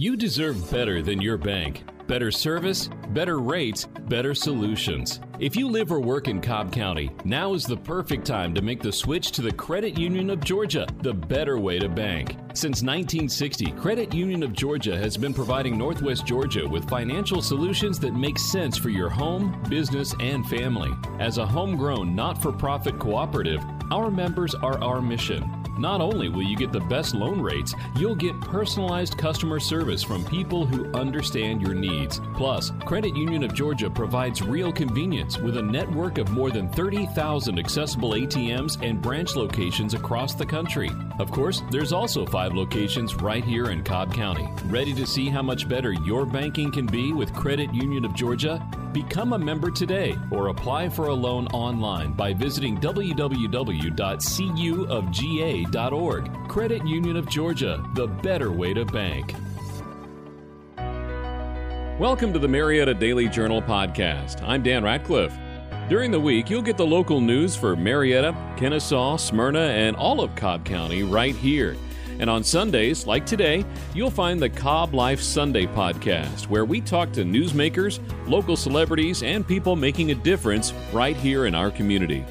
You deserve better than your bank. Better service, better rates, better solutions. If you live or work in Cobb County, now is the perfect time to make the switch to the Credit Union of Georgia, the better way to bank. Since 1960, Credit Union of Georgia has been providing Northwest Georgia with financial solutions that make sense for your home, business, and family. As a homegrown, not for profit cooperative, our members are our mission. Not only will you get the best loan rates, you'll get personalized customer service from people who understand your needs. Plus, Credit Union of Georgia provides real convenience with a network of more than 30,000 accessible ATMs and branch locations across the country. Of course, there's also five locations right here in Cobb County. Ready to see how much better your banking can be with Credit Union of Georgia? Become a member today or apply for a loan online by visiting www.cuofga.org. Credit Union of Georgia, the better way to bank. Welcome to the Marietta Daily Journal podcast. I'm Dan Ratcliffe. During the week, you'll get the local news for Marietta, Kennesaw, Smyrna, and all of Cobb County right here. And on Sundays, like today, you'll find the Cobb Life Sunday podcast, where we talk to newsmakers, local celebrities, and people making a difference right here in our community.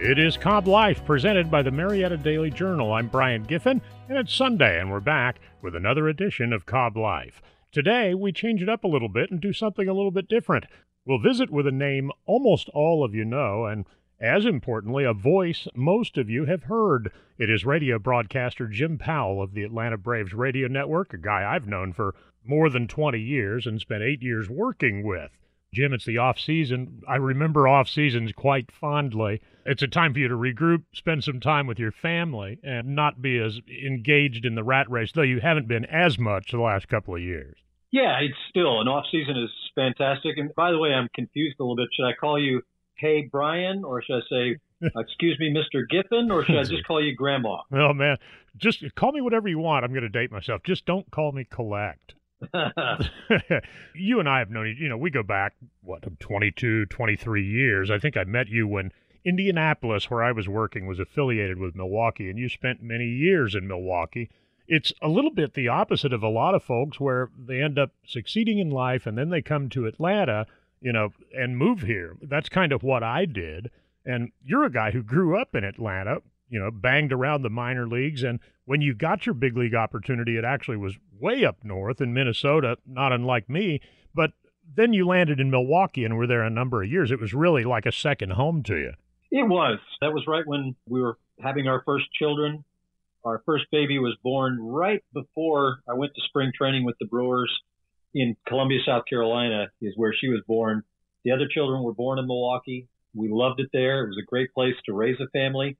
It is Cobb Life, presented by the Marietta Daily Journal. I'm Brian Giffen, and it's Sunday, and we're back with another edition of Cobb Life. Today, we change it up a little bit and do something a little bit different. We'll visit with a name almost all of you know, and as importantly, a voice most of you have heard. It is radio broadcaster Jim Powell of the Atlanta Braves radio network, a guy I've known for more than 20 years and spent eight years working with. Jim, it's the off season. I remember off seasons quite fondly. It's a time for you to regroup, spend some time with your family, and not be as engaged in the rat race, though you haven't been as much the last couple of years. Yeah, it's still an off season is fantastic. And by the way, I'm confused a little bit. Should I call you hey, Brian, or should I say, excuse me, Mr. Giffen, or should I just call you Grandma? Oh, man. Just call me whatever you want. I'm going to date myself. Just don't call me collect. you and I have known, each you know, we go back, what, 22, 23 years. I think I met you when Indianapolis, where I was working, was affiliated with Milwaukee, and you spent many years in Milwaukee. It's a little bit the opposite of a lot of folks where they end up succeeding in life and then they come to Atlanta you know, and move here. That's kind of what I did. And you're a guy who grew up in Atlanta, you know, banged around the minor leagues. And when you got your big league opportunity, it actually was way up north in Minnesota, not unlike me. But then you landed in Milwaukee and were there a number of years. It was really like a second home to you. It was. That was right when we were having our first children. Our first baby was born right before I went to spring training with the Brewers in Columbia, South Carolina, is where she was born. The other children were born in Milwaukee. We loved it there. It was a great place to raise a family.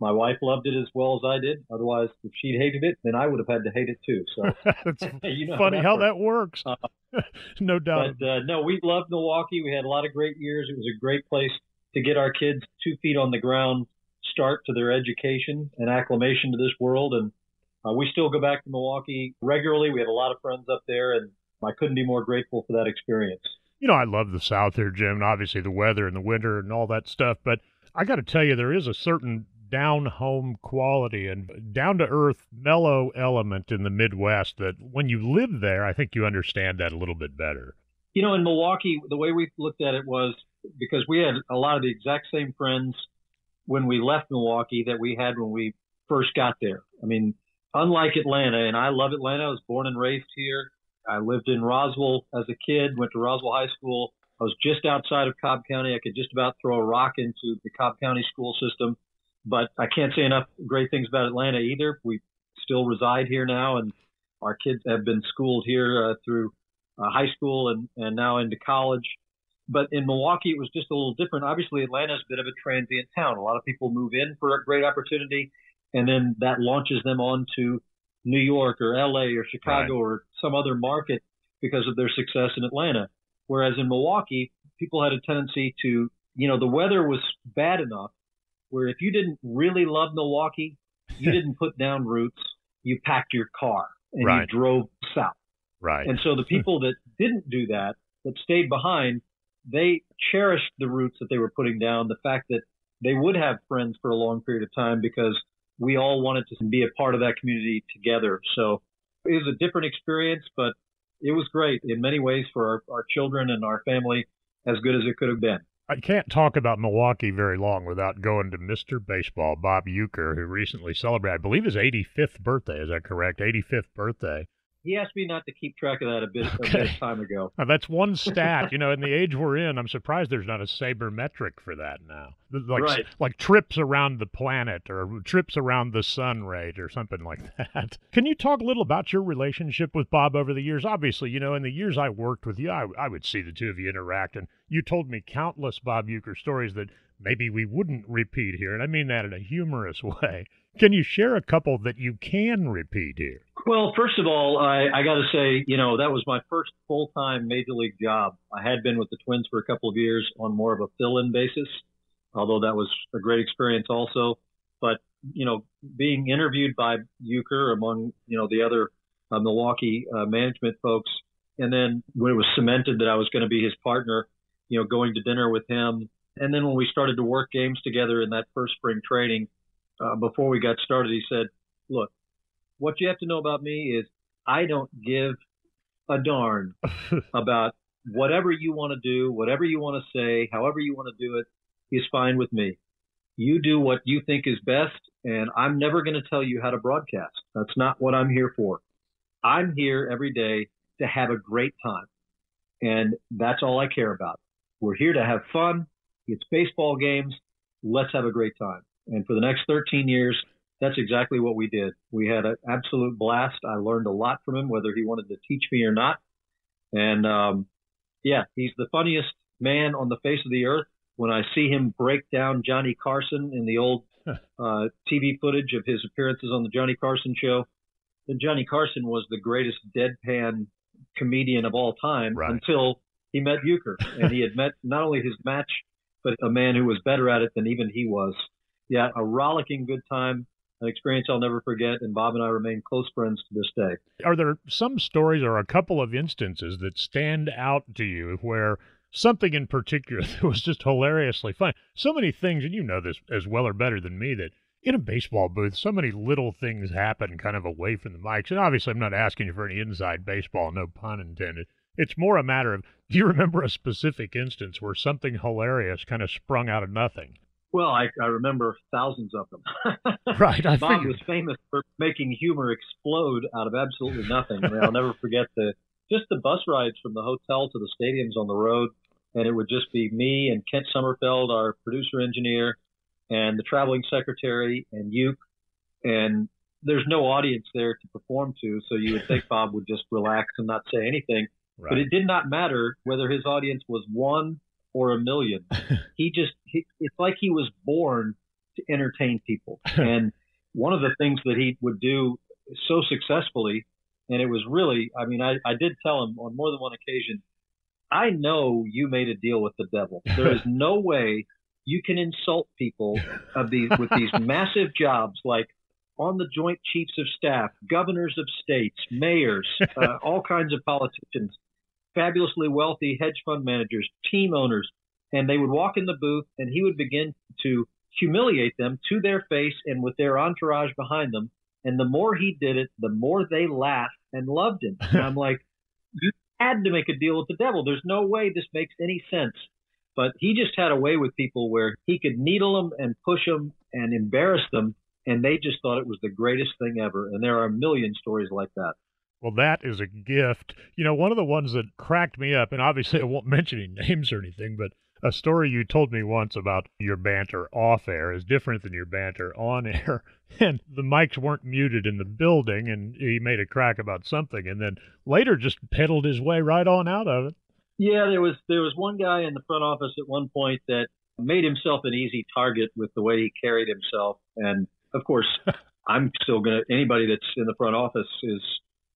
My wife loved it as well as I did. Otherwise, if she'd hated it, then I would have had to hate it too. So it's you know funny how that, works. Uh, no doubt. But uh, no, we loved Milwaukee. We had a lot of great years. It was a great place to get our kids two feet on the ground, start to their education and acclimation to this world. And uh, we still go back to Milwaukee regularly. We have a lot of friends up there, and I couldn't be more grateful for that experience. You know, I love the South here, Jim, and obviously the weather and the winter and all that stuff. But I got to tell you, there is a certain down home quality and down to earth, mellow element in the Midwest that when you live there, I think you understand that a little bit better. You know, in Milwaukee, the way we looked at it was because we had a lot of the exact same friends when we left Milwaukee that we had when we first got there. I mean, unlike Atlanta, and I love Atlanta, I was born and raised here. I lived in Roswell as a kid, went to Roswell High School. I was just outside of Cobb County. I could just about throw a rock into the Cobb County school system. But I can't say enough great things about Atlanta either. We still reside here now, and our kids have been schooled here uh, through uh, high school and, and now into college. But in Milwaukee, it was just a little different. Obviously, Atlanta is a bit of a transient town. A lot of people move in for a great opportunity, and then that launches them on to New York or LA or Chicago right. or some other market because of their success in Atlanta. Whereas in Milwaukee, people had a tendency to, you know, the weather was bad enough where if you didn't really love Milwaukee, you didn't put down roots, you packed your car and right. you drove south. Right. And so the people that didn't do that, that stayed behind, they cherished the roots that they were putting down, the fact that they would have friends for a long period of time because we all wanted to be a part of that community together. So it was a different experience, but it was great in many ways for our, our children and our family, as good as it could have been. I can't talk about Milwaukee very long without going to Mr. Baseball, Bob Uecker, who recently celebrated, I believe, his 85th birthday. Is that correct? 85th birthday. He asked me not to keep track of that a bit, okay. a bit time ago. Now, that's one stat. you know, in the age we're in, I'm surprised there's not a sabermetric for that now. Like, right. like trips around the planet or trips around the sun rate or something like that. Can you talk a little about your relationship with Bob over the years? Obviously, you know, in the years I worked with you, I, I would see the two of you interact, and you told me countless Bob Uecker stories that maybe we wouldn't repeat here. And I mean that in a humorous way. Can you share a couple that you can repeat here? Well, first of all, I, I got to say, you know, that was my first full time major league job. I had been with the Twins for a couple of years on more of a fill in basis, although that was a great experience also. But, you know, being interviewed by Uecker among, you know, the other uh, Milwaukee uh, management folks, and then when it was cemented that I was going to be his partner, you know, going to dinner with him. And then when we started to work games together in that first spring training, uh, before we got started, he said, look, what you have to know about me is I don't give a darn about whatever you want to do, whatever you want to say, however you want to do it is fine with me. You do what you think is best, and I'm never going to tell you how to broadcast. That's not what I'm here for. I'm here every day to have a great time, and that's all I care about. We're here to have fun. It's baseball games. Let's have a great time. And for the next 13 years, that's exactly what we did. We had an absolute blast. I learned a lot from him, whether he wanted to teach me or not. And um, yeah, he's the funniest man on the face of the earth. When I see him break down Johnny Carson in the old uh, TV footage of his appearances on the Johnny Carson show, then Johnny Carson was the greatest deadpan comedian of all time right. until he met Uecker. and he had met not only his match, but a man who was better at it than even he was. Yeah, a rollicking good time an experience I'll never forget, and Bob and I remain close friends to this day. Are there some stories or a couple of instances that stand out to you where something in particular that was just hilariously funny? So many things, and you know this as well or better than me, that in a baseball booth, so many little things happen kind of away from the mics. And obviously, I'm not asking you for any inside baseball, no pun intended. It's more a matter of do you remember a specific instance where something hilarious kind of sprung out of nothing? Well, I, I remember thousands of them. right. I Bob figured. was famous for making humor explode out of absolutely nothing. I mean, I'll never forget the just the bus rides from the hotel to the stadiums on the road, and it would just be me and Kent Sommerfeld, our producer engineer, and the traveling secretary and Uke, and there's no audience there to perform to, so you would think Bob would just relax and not say anything. Right. But it did not matter whether his audience was one or a million. he just, he, it's like he was born to entertain people. and one of the things that he would do so successfully, and it was really, I mean, I, I did tell him on more than one occasion, I know you made a deal with the devil. There is no way you can insult people of these with these massive jobs like on the Joint Chiefs of Staff, governors of states, mayors, uh, all kinds of politicians fabulously wealthy hedge fund managers, team owners, and they would walk in the booth and he would begin to humiliate them to their face and with their entourage behind them. And the more he did it, the more they laughed and loved him. And I'm like, you had to make a deal with the devil. There's no way this makes any sense. But he just had a way with people where he could needle them and push them and embarrass them. And they just thought it was the greatest thing ever. And there are a million stories like that. Well, that is a gift. You know, one of the ones that cracked me up, and obviously I won't mention any names or anything, but a story you told me once about your banter off air is different than your banter on air. And the mics weren't muted in the building, and he made a crack about something, and then later just pedaled his way right on out of it. Yeah, there was there was one guy in the front office at one point that made himself an easy target with the way he carried himself, and of course, I'm still gonna anybody that's in the front office is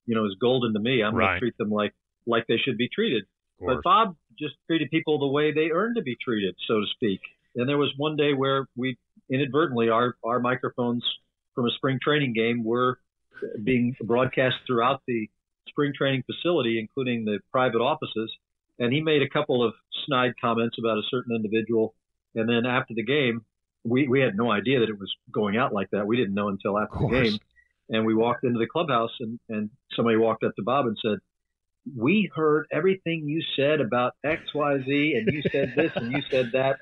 you know is golden to me. I'm Right. gonna treat them like like they should be treated. But. Bob just treated people the way they earned to be treated, so to speak. And there was one day where we inadvertently our our microphones from a spring training game were being broadcast throughout the spring training facility, including the private offices. And he made a couple of snide comments about a certain individual. And then after the game, we, we had no idea that it was going out like that. We didn't know until after the game. And we walked into the clubhouse, and, and somebody walked up to Bob and said, We heard everything you said about XYZ, and you said this and you said that.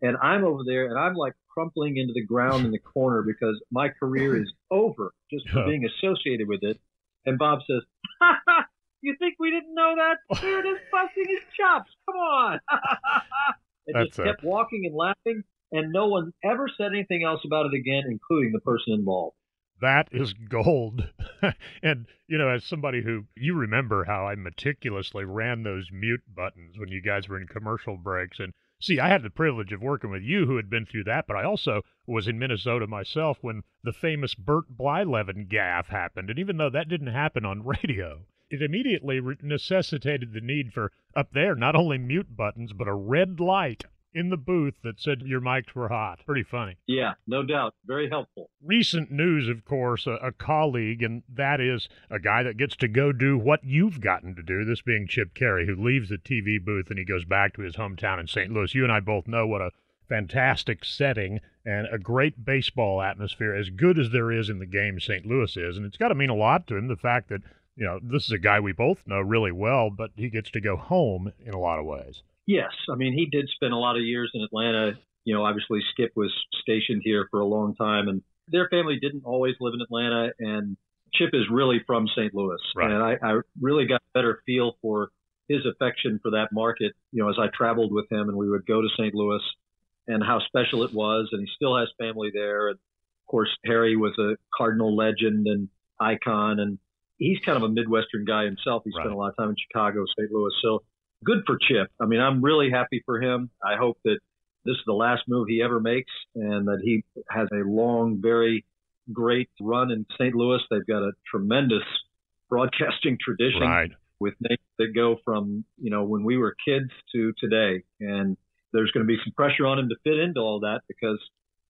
And I'm over there, and I'm like crumpling into the ground in the corner because my career is over just for being associated with it. And Bob says, You think we didn't know that? We were just busting his chops. Come on. and That's just kept walking and laughing, and no one ever said anything else about it again, including the person involved. That is gold. and, you know, as somebody who, you remember how I meticulously ran those mute buttons when you guys were in commercial breaks. And see, I had the privilege of working with you who had been through that, but I also was in Minnesota myself when the famous Bert Blyleven gaffe happened. And even though that didn't happen on radio, it immediately necessitated the need for up there not only mute buttons, but a red light in the booth that said your mics were hot. Pretty funny. Yeah, no doubt. Very helpful. Recent news, of course, a, a, colleague, and that is a guy that gets to go do what you've gotten to do, this being Chip Caray, who leaves the TV booth and he goes back to his hometown in St. Louis. You and I both know what a fantastic setting and a great baseball atmosphere, as good as there is in the game St. Louis is. And it's got to mean a lot to him, the fact that, you know, this is a guy we both know really well, but he gets to go home in a lot of ways. Yes, I mean he did spend a lot of years in Atlanta. You know, obviously Skip was stationed here for a long time, and their family didn't always live in Atlanta. And Chip is really from St. Louis, right. and I, I really got a better feel for his affection for that market. You know, as I traveled with him, and we would go to St. Louis, and how special it was. And he still has family there. And of course, Harry was a Cardinal legend and icon, and he's kind of a Midwestern guy himself. He spent right. a lot of time in Chicago, St. Louis, so good for Chip. I mean, I'm really happy for him. I hope that this is the last move he ever makes and that he has a long, very great run in St. Louis. They've got a tremendous broadcasting tradition right. with names that go from, you know, when we were kids to today. And there's going to be some pressure on him to fit into all that because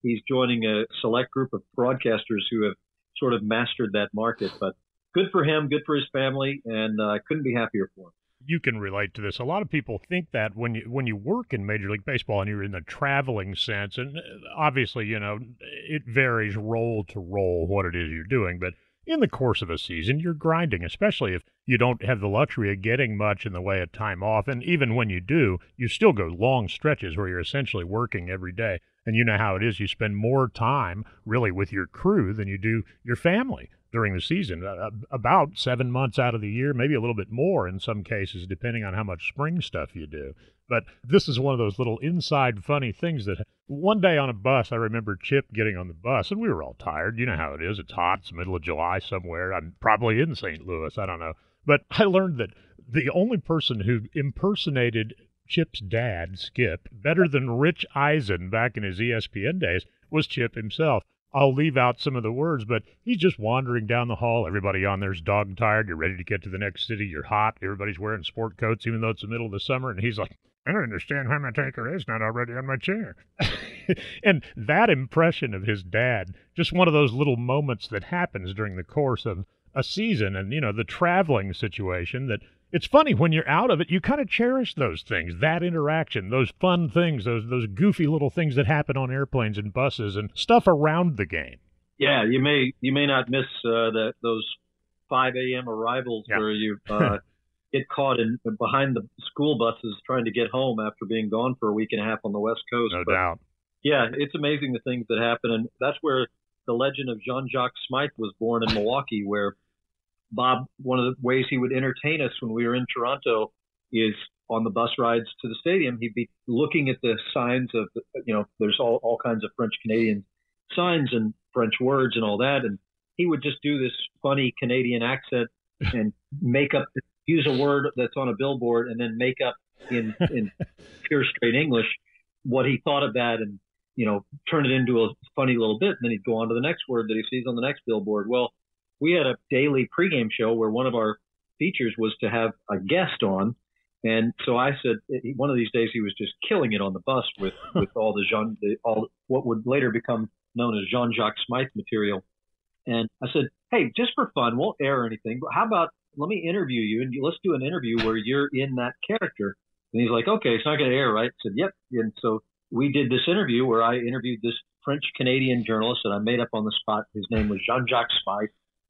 he's joining a select group of broadcasters who have sort of mastered that market. But good for him, good for his family, and I uh, couldn't be happier for him you can relate to this. A lot of people think that when you when you work in Major League Baseball and you're in the traveling sense, and uh, obviously, you know, it varies role to role what it is you're doing, but in the course of a season, you're grinding, especially if you don't have the luxury of getting much in the way of time off. And even when you do, you still go long stretches where you're essentially working every day. And you know how it is. You spend more time really with your crew than you do your family during the season, uh, about seven months out of the year, maybe a little bit more in some cases, depending on how much spring stuff you do. But this is one of those little inside funny things that one day on a bus, I remember Chip getting on the bus, and we were all tired. You know how it is. It's hot. It's middle of July somewhere. I'm probably in St. Louis. I don't know. But I learned that the only person who impersonated Chip's dad, Skip, better than Rich Eisen back in his ESPN days was Chip himself. I'll leave out some of the words, but he's just wandering down the hall. Everybody on there's dog tired. You're ready to get to the next city. You're hot. Everybody's wearing sport coats, even though it's the middle of the summer. And he's like, I don't understand why my tanker is not already on my chair. and that impression of his dad, just one of those little moments that happens during the course of a season and, you know, the traveling situation that it's funny when you're out of it, you kind of cherish those things, that interaction, those fun things, those those goofy little things that happen on airplanes and buses and stuff around the game. Yeah, you may you may not miss uh, that those 5 a.m. arrivals yeah. where you uh, get caught in behind the school buses trying to get home after being gone for a week and a half on the West Coast. No but, doubt. Yeah, it's amazing the things that happen, and that's where the legend of Jean Jacques Smythe was born in Milwaukee, where Bob, one of the ways he would entertain us when we were in Toronto is on the bus rides to the stadium. He'd be looking at the signs of, the, you know, there's all, all kinds of French Canadian signs and French words and all that. And he would just do this funny Canadian accent and make up, use a word that's on a billboard and then make up in, in pure straight English what he thought of that and, you know, turn it into a funny little bit. And then he'd go on to the next word that he sees on the next billboard. Well, we had a daily pregame show where one of our features was to have a guest on. And so I said, one of these days he was just killing it on the bus with, with all the Jean, the, all what would later become known as Jean Jacques Smythe material. And I said, hey, just for fun, won't air anything, but how about let me interview you and let's do an interview where you're in that character. And he's like, okay, it's not going to air, right? I said, yep. And so we did this interview where I interviewed this French Canadian journalist that I made up on the spot. His name was Jean Jacques Smythe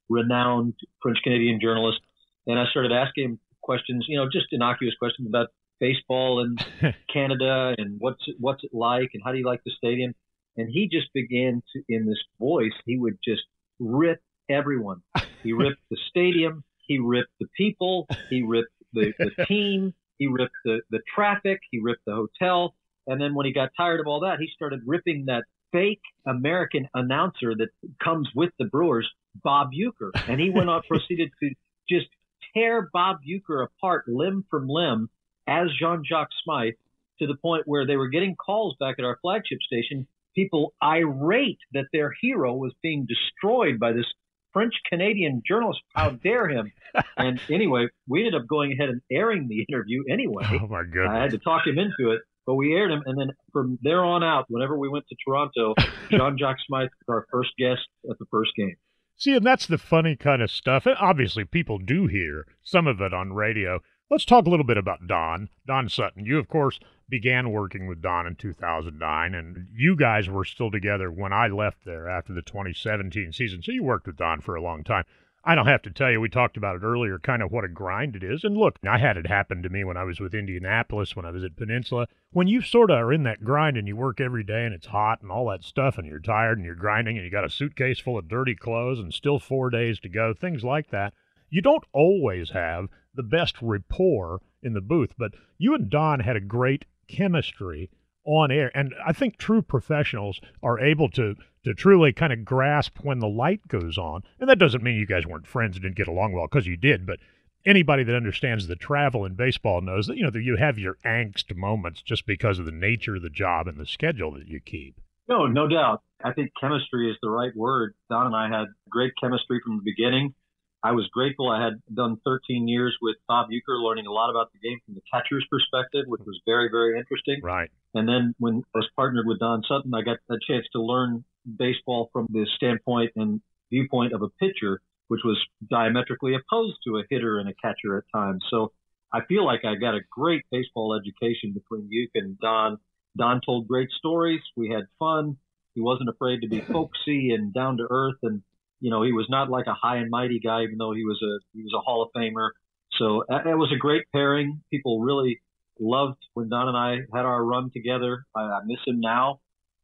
renowned French Canadian journalist, and I started asking him questions, you know, just innocuous questions about baseball and Canada and what's it, what's it like and how do you like the stadium? And he just began to, in this voice, he would just rip everyone. He ripped the stadium. He ripped the people. He ripped the, the team. He ripped the, the traffic. He ripped the hotel. And then when he got tired of all that, he started ripping that fake American announcer that comes with the Brewers, Bob Uecker. And he went on, proceeded to just tear Bob Uecker apart limb from limb as Jean Jacques Smythe to the point where they were getting calls back at our flagship station, people irate that their hero was being destroyed by this French Canadian journalist. How dare him? and anyway, we ended up going ahead and airing the interview anyway. Oh my goodness! I had to talk him into it, but we aired him, and then from there on out, whenever we went to Toronto, Jean Jacques Smythe was our first guest at the first game. See, and that's the funny kind of stuff. And obviously, people do hear some of it on radio. Let's talk a little bit about Don, Don Sutton. You, of course, began working with Don in 2009, and you guys were still together when I left there after the 2017 season. So you worked with Don for a long time. I don't have to tell you, we talked about it earlier, kind of what a grind it is. And look, I had it happen to me when I was with Indianapolis, when I was at Peninsula. When you sort of are in that grind and you work every day and it's hot and all that stuff, and you're tired and you're grinding and you got a suitcase full of dirty clothes and still four days to go, things like that, you don't always have the best rapport in the booth. But you and Don had a great chemistry on air. And I think true professionals are able to to truly kind of grasp when the light goes on. And that doesn't mean you guys weren't friends and didn't get along well because you did, but anybody that understands the travel in baseball knows that you know that you have your angst moments just because of the nature of the job and the schedule that you keep. No, no doubt. I think chemistry is the right word. Don and I had great chemistry from the beginning. I was grateful. I had done 13 years with Bob Uecker, learning a lot about the game from the catcher's perspective, which was very, very interesting. Right. And then when I was partnered with Don Sutton, I got a chance to learn baseball from the standpoint and viewpoint of a pitcher, which was diametrically opposed to a hitter and a catcher at times. So I feel like I got a great baseball education between Uecker and Don. Don told great stories. We had fun. He wasn't afraid to be folksy and down to earth and you know, he was not like a high and mighty guy, even though he was a he was a Hall of Famer. So that was a great pairing. People really loved when Don and I had our run together. I, I miss him now.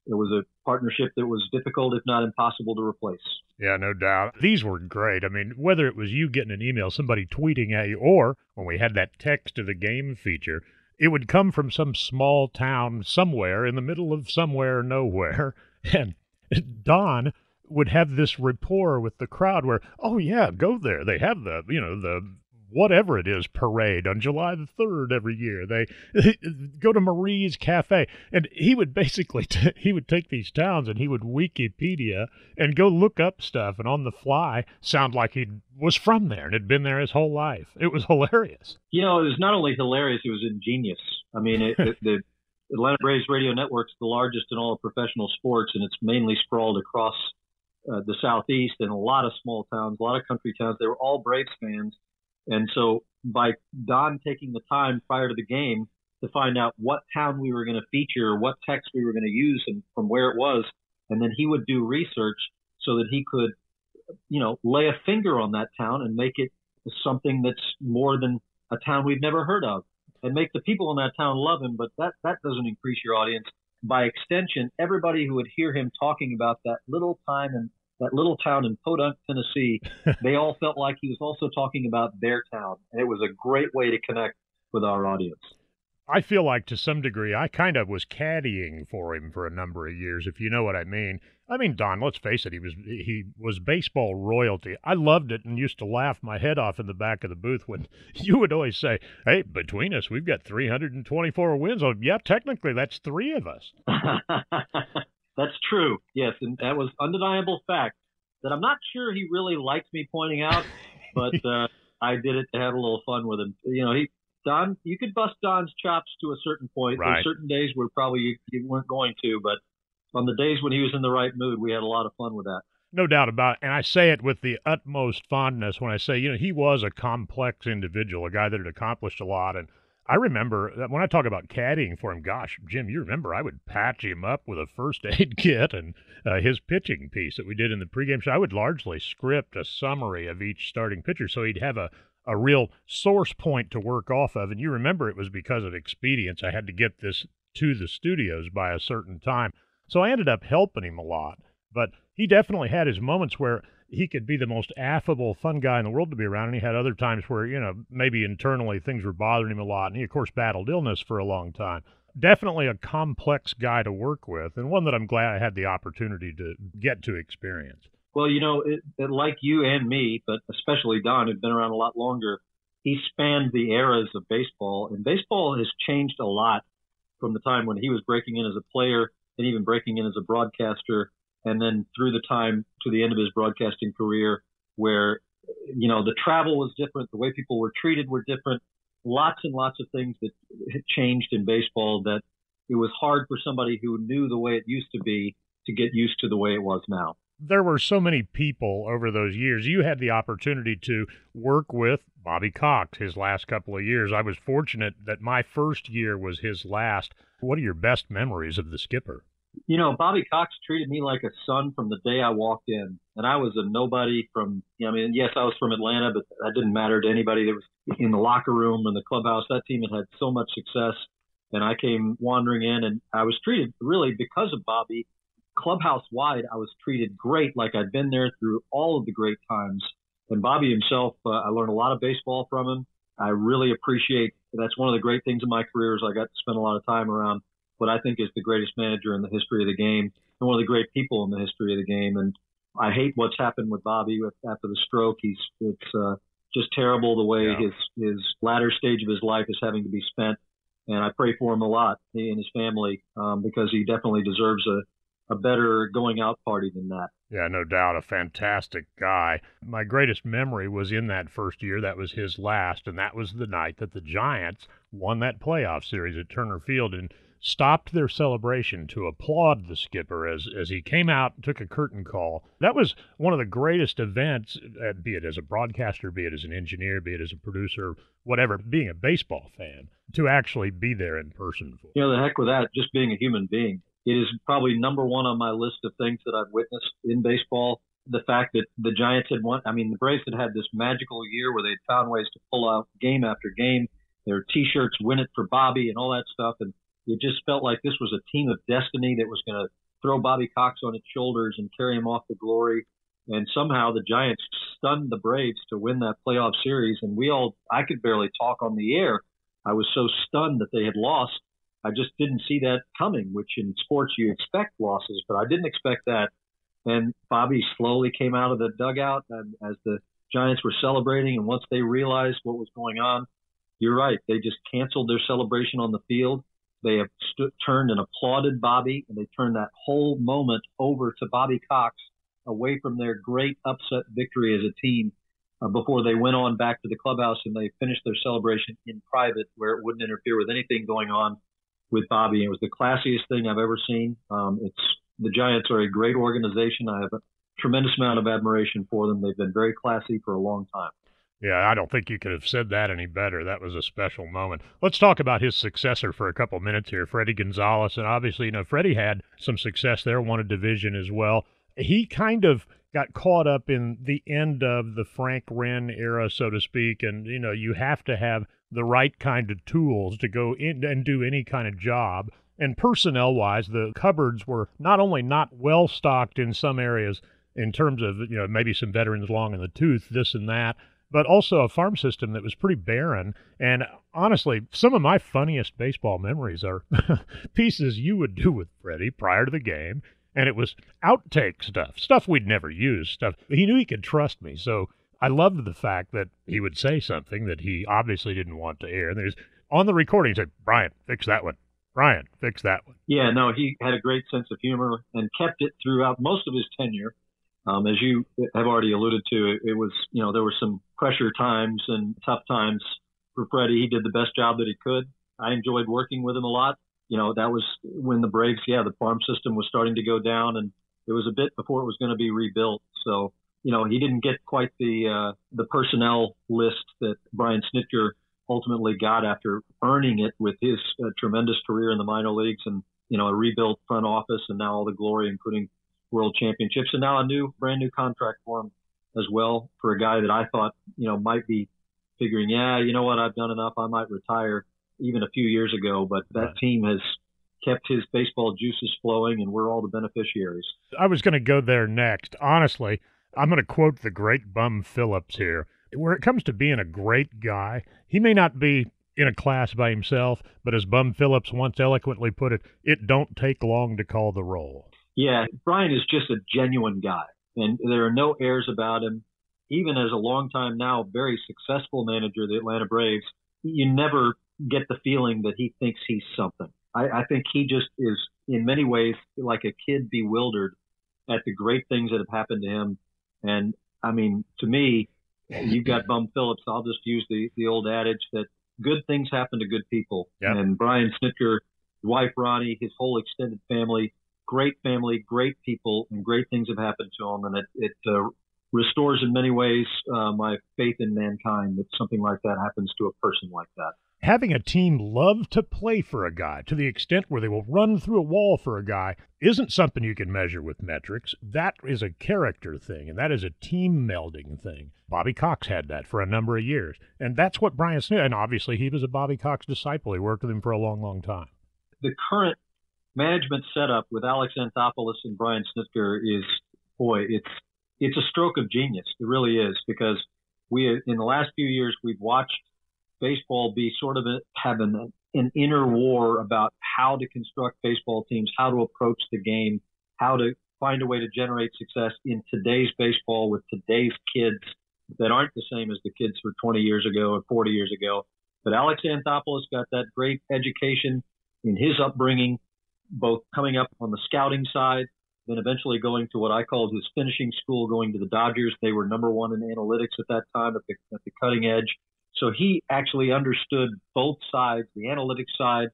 It was a partnership that was difficult, if not impossible, to replace. Yeah, no doubt. These were great. I mean, whether it was you getting an email, somebody tweeting at you, or when we had that text to the game feature, it would come from some small town somewhere in the middle of somewhere nowhere. And Don would have this rapport with the crowd where, oh yeah, go there. They have the you know the whatever it is parade on July the 3rd every year. They, go to Marie's Cafe and he would basically t- he would take these towns and he would Wikipedia and go look up stuff and on the fly sound like he was from there and had been there his whole life. It was hilarious. You know, it was not only hilarious, it was ingenious. I mean, it, it, the Atlanta Braves radio network's the largest in all of professional sports and it's mainly sprawled across uh, the southeast and a lot of small towns, a lot of country towns. They were all Braves fans, and so by Don taking the time prior to the game to find out what town we were going to feature, what text we were going to use, and from where it was, and then he would do research so that he could, you know, lay a finger on that town and make it something that's more than a town we've never heard of, and make the people in that town love him. But that that doesn't increase your audience by extension, everybody who would hear him talking about that little time and that little town in Podunk, Tennessee, they all felt like he was also talking about their town. And it was a great way to connect with our audience. I feel like to some degree I kind of was caddying for him for a number of years, if you know what I mean. I mean, Don, let's face it, he was he was baseball royalty. I loved it and used to laugh my head off in the back of the booth when you would always say, "Hey, between us, we've got 324 wins." Oh, yeah, technically that's three of us. that's true. Yes, and that was undeniable fact that I'm not sure he really liked me pointing out, but uh, I did it to have a little fun with him. You know, he Don, you could bust Don's chops to a certain point. Right. There's certain days where probably you, you weren't going to, but on the days when he was in the right mood, we had a lot of fun with that. No doubt about it. And I say it with the utmost fondness when I say, you know, he was a complex individual, a guy that had accomplished a lot. And I remember that when I talk about caddying for him, gosh, Jim, you remember I would patch him up with a first aid kit and uh, his pitching piece that we did in the pregame show. I would largely script a summary of each starting pitcher so he'd have a, a real source point to work off of. And you remember it was because of expedience. I had to get this to the studios by a certain time. So I ended up helping him a lot. But he definitely had his moments where he could be the most affable, fun guy in the world to be around. And he had other times where, you know, maybe internally things were bothering him a lot. And he, of course, battled illness for a long time. Definitely a complex guy to work with, and one that I'm glad I had the opportunity to get to experience. Well, you know, it, it, like you and me, but especially Don, who'd been around a lot longer, he spanned the eras of baseball. And baseball has changed a lot from the time when he was breaking in as a player and even breaking in as a broadcaster and then through the time to the end of his broadcasting career where you know the travel was different the way people were treated were different lots and lots of things that changed in baseball that it was hard for somebody who knew the way it used to be to get used to the way it was now there were so many people over those years. You had the opportunity to work with Bobby Cox his last couple of years. I was fortunate that my first year was his last. What are your best memories of the skipper? You know, Bobby Cox treated me like a son from the day I walked in, and I was a nobody from. You know, I mean, yes, I was from Atlanta, but that didn't matter to anybody that was in the locker room and the clubhouse. That team had had so much success, and I came wandering in, and I was treated really because of Bobby. Clubhouse wide, I was treated great, like I'd been there through all of the great times. And Bobby himself, uh, I learned a lot of baseball from him. I really appreciate. That's one of the great things in my career is I got to spend a lot of time around what I think is the greatest manager in the history of the game and one of the great people in the history of the game. And I hate what's happened with Bobby after the stroke. He's it's uh, just terrible the way yeah. his his latter stage of his life is having to be spent. And I pray for him a lot, he and his family, um, because he definitely deserves a a better going out party than that. Yeah, no doubt. A fantastic guy. My greatest memory was in that first year. That was his last, and that was the night that the Giants won that playoff series at Turner Field. And stopped their celebration to applaud the skipper as, as he came out and took a curtain call. That was one of the greatest events, uh, be it as a broadcaster, be it as an engineer, be it as a producer, whatever, being a baseball fan, to actually be there in person. For. You know, the heck with that, just being a human being. It is probably number one on my list of things that I've witnessed in baseball. The fact that the Giants had won, I mean, the Braves had had this magical year where they'd found ways to pull out game after game. Their T-shirts win it for Bobby and all that stuff. And it just felt like this was a team of destiny that was going to throw Bobby Cox on its shoulders and carry him off to glory. And somehow the Giants stunned the Braves to win that playoff series. And we all, I could barely talk on the air. I was so stunned that they had lost. I just didn't see that coming, which in sports you expect losses, but I didn't expect that. And Bobby slowly came out of the dugout as the Giants were celebrating. And once they realized what was going on, you're right. They just canceled their celebration on the field they have stood, turned and applauded Bobby, and they turned that whole moment over to Bobby Cox away from their great upset victory as a team uh, before they went on back to the clubhouse and they finished their celebration in private where it wouldn't interfere with anything going on with Bobby. It was the classiest thing I've ever seen. Um, it's the Giants are a great organization. I have a tremendous amount of admiration for them. They've been very classy for a long time. Yeah, I don't think you could have said that any better. That was a special moment. Let's talk about his successor for a couple minutes here, Fredi Gonzalez. And obviously, you know, Fredi had some success there, won a division as well. He kind of got caught up in the end of the Frank Wren era, so to speak. And, you know, you have to have the right kind of tools to go in and do any kind of job. And personnel wise, the cupboards were not only not well stocked in some areas in terms of, you know, maybe some veterans long in the tooth, this and that but also a farm system that was pretty barren. And honestly, some of my funniest baseball memories are pieces you would do with Fredi prior to the game. And it was outtake stuff, stuff we'd never use, stuff he knew he could trust me. So I loved the fact that he would say something that he obviously didn't want to air. And there's on the recording, he said, Brian, fix that one. Brian, fix that one. Yeah, no, he had a great sense of humor and kept it throughout most of his tenure. Um, as you have already alluded to, it, it, was, you know, there were some pressure times and tough times for Fredi. He did the best job that he could. I enjoyed working with him a lot. You know, that was when the Braves, yeah, the farm system was starting to go down and it was a bit before it was going to be rebuilt. So, you know, he didn't get quite the, uh, the personnel list that Brian Snitker ultimately got after earning it with his uh, tremendous career in the minor leagues and you know a rebuilt front office and now all the glory, including world championships, and now a new brand new contract for him as well for a guy that I thought you know might be figuring, yeah, you know what, I've done enough, I might retire even a few years ago, but that right. team has kept his baseball juices flowing, and we're all the beneficiaries. I was going to go there next. Honestly, I'm going to quote the great Bum Phillips here. Where it comes to being a great guy, he may not be in a class by himself, but as Bum Phillips once eloquently put it, it don't take long to call the roll. Yeah, Brian is just a genuine guy, and there are no airs about him. Even as a long time now, very successful manager of the Atlanta Braves, you never get the feeling that he thinks he's something. I, I think he just is, in many ways, like a kid bewildered at the great things that have happened to him. And I mean, to me, you've got Bum Phillips. I'll just use the, the old adage that good things happen to good people. Yep. And Brian Snitker, wife Ronnie, his whole extended family, great family, great people, and great things have happened to him. And it, it uh, restores in many ways uh, my faith in mankind that something like that happens to a person like that having a team love to play for a guy to the extent where they will run through a wall for a guy isn't something you can measure with metrics. That is a character thing, and that is a team melding thing. Bobby Cox had that for a number of years, and that's what Brian Smith. And obviously, he was a Bobby Cox disciple. He worked with him for a long, long time. The current management setup with Alex Anthopoulos and Brian Snitker is, boy, it's it's a stroke of genius. It really is because we in the last few years we've watched baseball be sort of a, have an, an inner war about how to construct baseball teams, how to approach the game, how to find a way to generate success in today's baseball with today's kids that aren't the same as the kids for 20 years ago or 40 years ago. But Alex Anthopoulos got that great education in his upbringing, both coming up on the scouting side, then eventually going to what I called his finishing school, going to the Dodgers. They were number one in analytics at that time at the, at the cutting edge. So he actually understood both sides, the analytics side,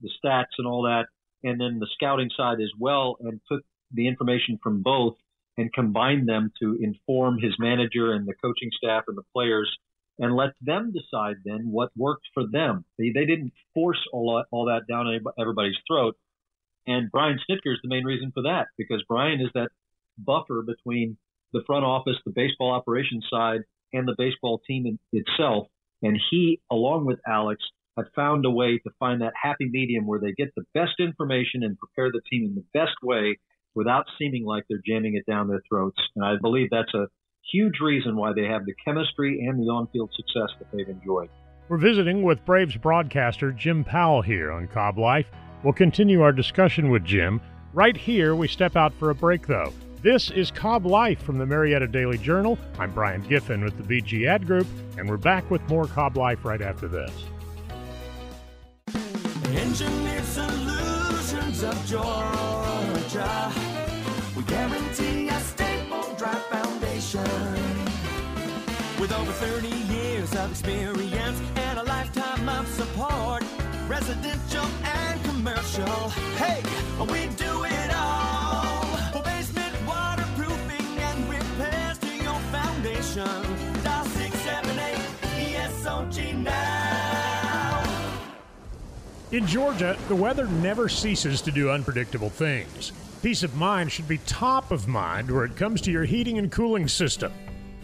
the stats and all that, and then the scouting side as well, and took the information from both and combined them to inform his manager and the coaching staff and the players and let them decide then what worked for them. They, they didn't force all all that down everybody's throat. And Brian Snitker is the main reason for that because Brian is that buffer between the front office, the baseball operations side, and the baseball team in, itself. And he, along with Alex, have found a way to find that happy medium where they get the best information and prepare the team in the best way without seeming like they're jamming it down their throats. And I believe that's a huge reason why they have the chemistry and the on field success that they've enjoyed. We're visiting with Braves broadcaster Jim Powell here on Cobb Life. We'll continue our discussion with Jim. Right here, we step out for a break, though. This is Cobb Life from the Marietta Daily Journal. I'm Brian Giffen with the BG Ad Group, and we're back with more Cobb Life right after this. Engineered Solutions of Georgia. We guarantee a stable, dry foundation. With over 30 years of experience and a lifetime of support, residential and commercial. Hey, we do it all. Dial 678 ESOG now. In Georgia, the weather never ceases to do unpredictable things. Peace of mind should be top of mind where it comes to your heating and cooling system.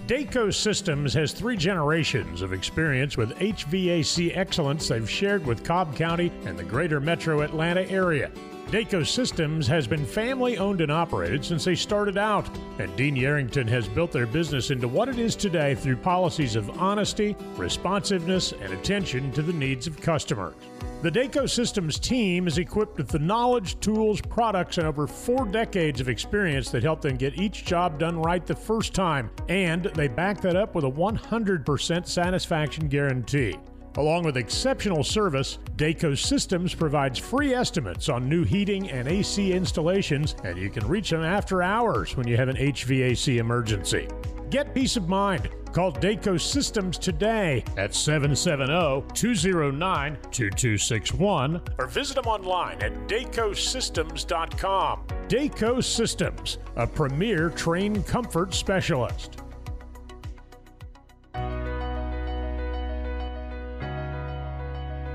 Dayco Systems has three generations of experience with HVAC excellence they've shared with Cobb County and the greater metro Atlanta area. Dayco Systems has been family owned and operated since they started out, and Dean Yarrington has built their business into what it is today through policies of honesty, responsiveness, and attention to the needs of customers. The Dayco Systems team is equipped with the knowledge, tools, products, and over four decades of experience that help them get each job done right the first time, and they back that up with a 100% satisfaction guarantee. Along with exceptional service, Dayco Systems provides free estimates on new heating and AC installations, and you can reach them after hours when you have an HVAC emergency. Get peace of mind. Call Dayco Systems today at 770 209 2261 or visit them online at daycosystems.com. Dayco Systems, a premier Trane comfort specialist.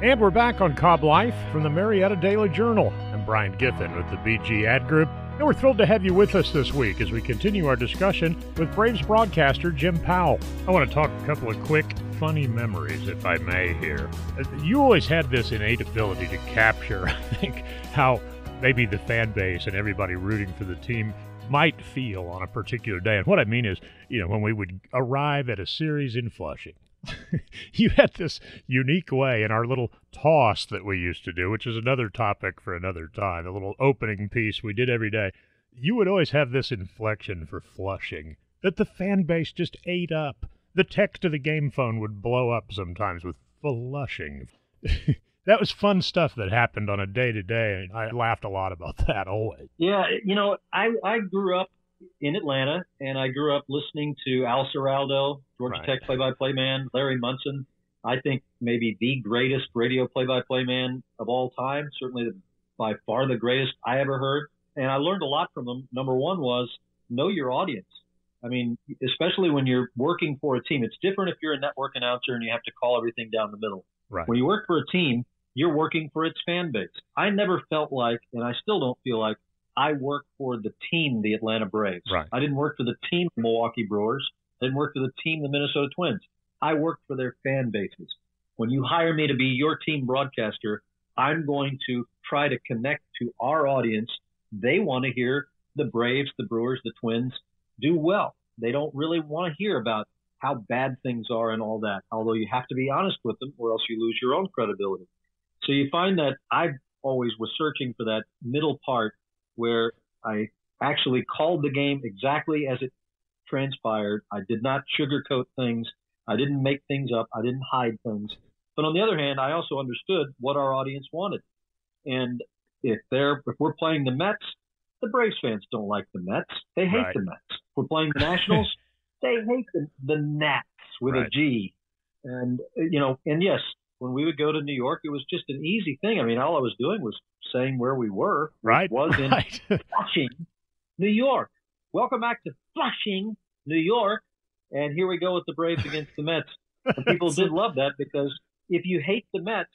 And we're back on Cobb Life from the Marietta Daily Journal. I'm Brian Giffen with the BG Ad Group, and we're thrilled to have you with us this week as we continue our discussion with Braves broadcaster Jim Powell. I want to talk a couple of quick, funny memories, if I may, here. Uh, you always had this innate ability to capture, I think, how maybe the fan base and everybody rooting for the team might feel on a particular day. And what I mean is, you know, when we would arrive at a series in Flushing, you had this unique way in our little toss that we used to do, which is another topic for another time, a little opening piece we did every day. You would always have this inflection for Flushing that the fan base just ate up. The text of the game phone would blow up sometimes with Flushing. that was fun stuff that happened on a day to day, I laughed a lot about that always. Yeah, you know, I I grew up in Atlanta, and I grew up listening to Al Ciraldo, Georgia right. Tech play-by-play man, Larry Munson. I think maybe the greatest radio play-by-play man of all time. Certainly, by far the greatest I ever heard. And I learned a lot from them. Number one was know your audience. I mean, especially when you're working for a team, it's different if you're a network announcer and you have to call everything down the middle. Right. When you work for a team, you're working for its fan base. I never felt like, and I still don't feel like, I work for the team, the Atlanta Braves. Right. I didn't work for the team, the Milwaukee Brewers. I didn't work for the team, the Minnesota Twins. I worked for their fan bases. When you hire me to be your team broadcaster, I'm going to try to connect to our audience. They want to hear the Braves, the Brewers, the Twins do well. They don't really want to hear about how bad things are and all that, although you have to be honest with them or else you lose your own credibility. So you find that I always was searching for that middle part where I actually called the game exactly as it transpired. I did not sugarcoat things. I didn't make things up. I didn't hide things. But on the other hand, I also understood what our audience wanted. And if they're if we're playing the Mets, the Braves fans don't like the Mets. They hate right. the Mets. If we're playing the Nationals, they hate the, the Nats with right. a G. And you know, and yes, when we would go to New York, it was just an easy thing. I mean, all I was doing was saying where we were. Right. Was right. in Flushing, New York. Welcome back to Flushing, New York. And here we go with the Braves against the Mets. And people did love that because if you hate the Mets,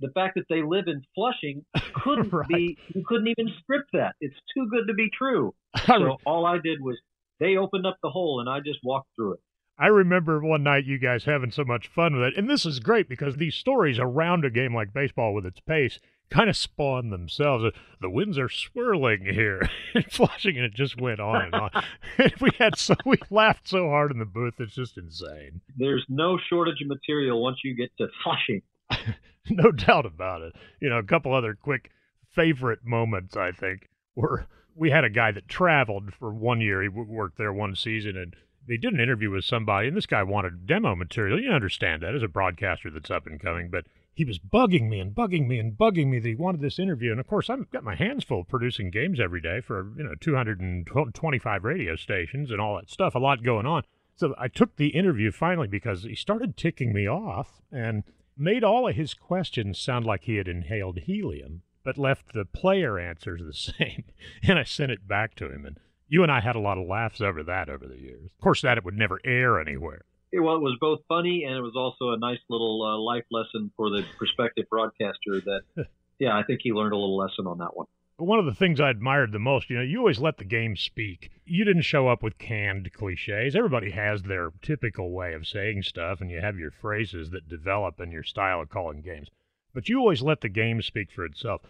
the fact that they live in Flushing couldn't right. be, you couldn't even script that. It's too good to be true. So all I did was they opened up the hole and I just walked through it. I remember one night you guys having so much fun with it. And this is great because these stories around a game like baseball with its pace kind of spawn themselves. The winds are swirling here and Flushing, and it just went on and on. and we had so we laughed so hard in the booth, it's just insane. There's no shortage of material once you get to Flushing. no doubt about it. You know, a couple other quick favorite moments, I think, were we had a guy that traveled for one year. He worked there one season and they did an interview with somebody, and this guy wanted demo material. You understand that as a broadcaster that's up and coming, but he was bugging me and bugging me and bugging me that he wanted this interview. And of course, I've got my hands full producing games every day for you know 225 radio stations and all that stuff. A lot going on. So I took the interview finally because he started ticking me off and made all of his questions sound like he had inhaled helium, but left the player answers the same. And I sent it back to him and you and I had a lot of laughs over that over the years. Of course, that it would never air anywhere. Well, it was both funny and it was also a nice little uh, life lesson for the prospective broadcaster. That, yeah, I think he learned a little lesson on that one. One of the things I admired the most, you know, you always let the game speak. You didn't show up with canned cliches. Everybody has their typical way of saying stuff, and you have your phrases that develop in your style of calling games. But you always let the game speak for itself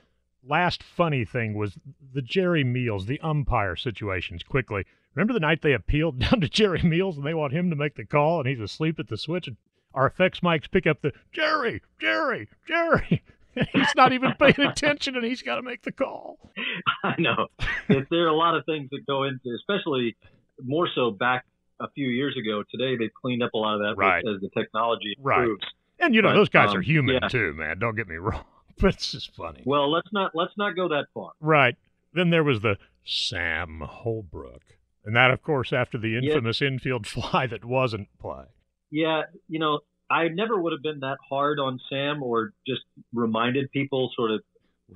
last funny thing was the Jerry Meals, the umpire situations quickly. Remember the night they appealed down to Jerry Meals and they want him to make the call and he's asleep at the switch and our effects mics pick up the Jerry, Jerry, Jerry. he's not even paying attention and he's got to make the call. I know. there are a lot of things that go into, especially more so back a few years ago. Today they've cleaned up a lot of that right. as the technology improves. Right. And you know, but, those guys um, are human yeah. too, man. Don't get me wrong. it's just funny. Well, let's not let's not go that far. Right. Then there was the Sam Holbrook, and that, of course, after the infamous yeah. infield fly that wasn't play. Yeah, you know, I never would have been that hard on Sam, or just reminded people sort of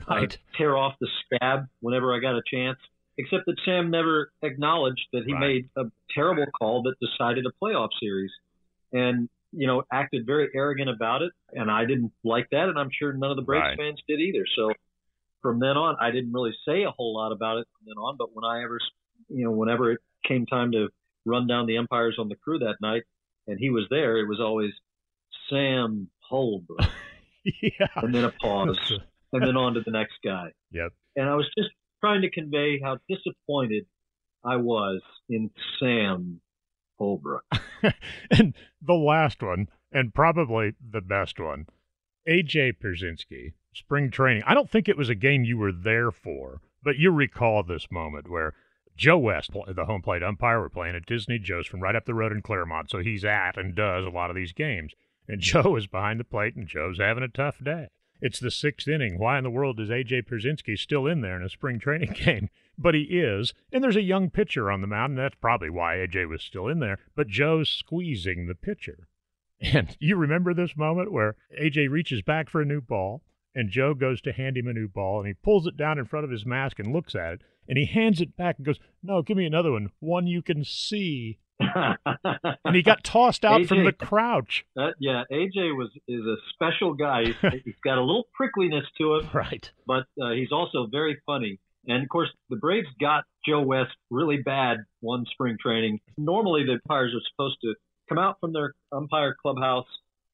right. uh, tear off the scab whenever I got a chance. Except that Sam never acknowledged that he right. made a terrible call that decided a playoff series, and you know, acted very arrogant about it, and I didn't like that, and I'm sure none of the Braves Right. fans did either. So from then on, I didn't really say a whole lot about it from then on. But when I ever, you know, whenever it came time to run down the umpires on the crew that night, and he was there, it was always Sam Holbrook, yeah. and then a pause, and then on to the next guy. Yep. And I was just trying to convey how disappointed I was in Sam Holbrook. and the last one, and probably the best one, AJ Pierzynski, spring training. I don't think it was a game you were there for, but you recall this moment where Joe West, the home plate umpire, we're playing at Disney. Joe's from right up the road in Claremont, so he's at and does a lot of these games. And Joe is behind the plate, and Joe's having a tough day. It's the sixth inning. Why in the world is AJ Pierzynski still in there in a spring training game? But he is. And there's a young pitcher on the mound, and that's probably why AJ was still in there. But Joe's squeezing the pitcher. And you remember this moment where AJ reaches back for a new ball, and Joe goes to hand him a new ball, and he pulls it down in front of his mask and looks at it, and he hands it back and goes, No, give me another one, one you can see. And he got tossed out from the crouch. That, yeah, AJ was is a special guy. He's, he's got a little prickliness to him, Right. but uh, he's also very funny. And of course, the Braves got Joe West really bad one spring training. Normally, the umpires are supposed to come out from their umpire clubhouse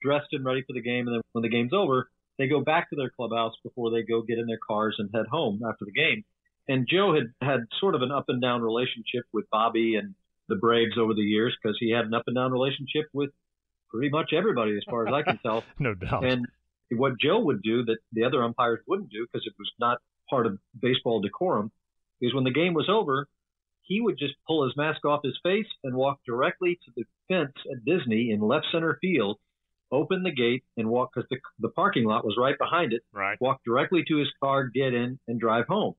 dressed and ready for the game, and then when the game's over, they go back to their clubhouse before they go get in their cars and head home after the game. And Joe had had sort of an up and down relationship with Bobby and the Braves over the years because he had an up and down relationship with pretty much everybody, as far as I can tell. No doubt. And what Joe would do that the other umpires wouldn't do because it was not part of baseball decorum is when the game was over, he would just pull his mask off his face and walk directly to the fence at Disney in left center field, open the gate and walk because the, the parking lot was right behind it, right. walk directly to his car, get in, and drive home.